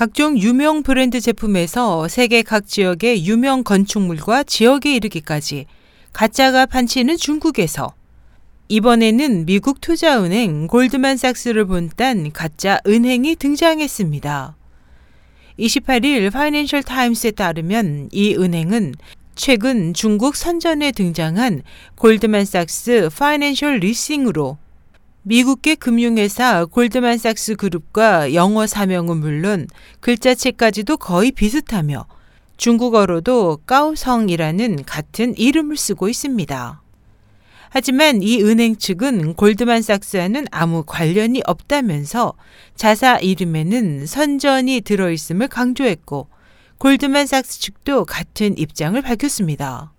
각종 유명 브랜드 제품에서 세계 각 지역의 유명 건축물과 지역에 이르기까지 가짜가 판치는 중국에서 이번에는 미국 투자은행 골드만삭스를 본딴 가짜 은행이 등장했습니다. 28일 파이낸셜 타임스에 따르면 이 은행은 최근 중국 선전에 등장한 골드만삭스 파이낸셜 리싱으로 미국계 금융회사 골드만삭스 그룹과 영어 사명은 물론 글자체까지도 거의 비슷하며 중국어로도 까오성이라는 같은 이름을 쓰고 있습니다. 하지만 이 은행 측은 골드만삭스와는 아무 관련이 없다면서 자사 이름에는 선전이 들어있음을 강조했고 골드만삭스 측도 같은 입장을 밝혔습니다.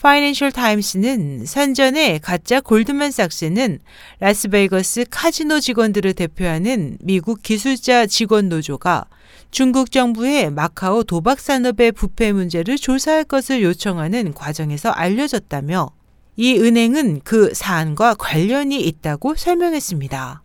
파이낸셜 타임스는 선전의 가짜 골드만삭스는 라스베이거스 카지노 직원들을 대표하는 미국 기술자 직원 노조가 중국 정부의 마카오 도박 산업의 부패 문제를 조사할 것을 요청하는 과정에서 알려졌다며 이 은행은 그 사안과 관련이 있다고 설명했습니다.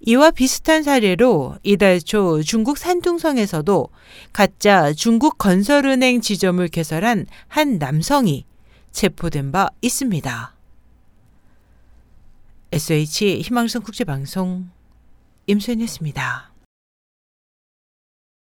이와 비슷한 사례로 이달 초 중국 산둥성에서도 가짜 중국 건설은행 지점을 개설한 한 남성이 체포된 바 있습니다. SH 희망성 국제방송 임소연이었습니다.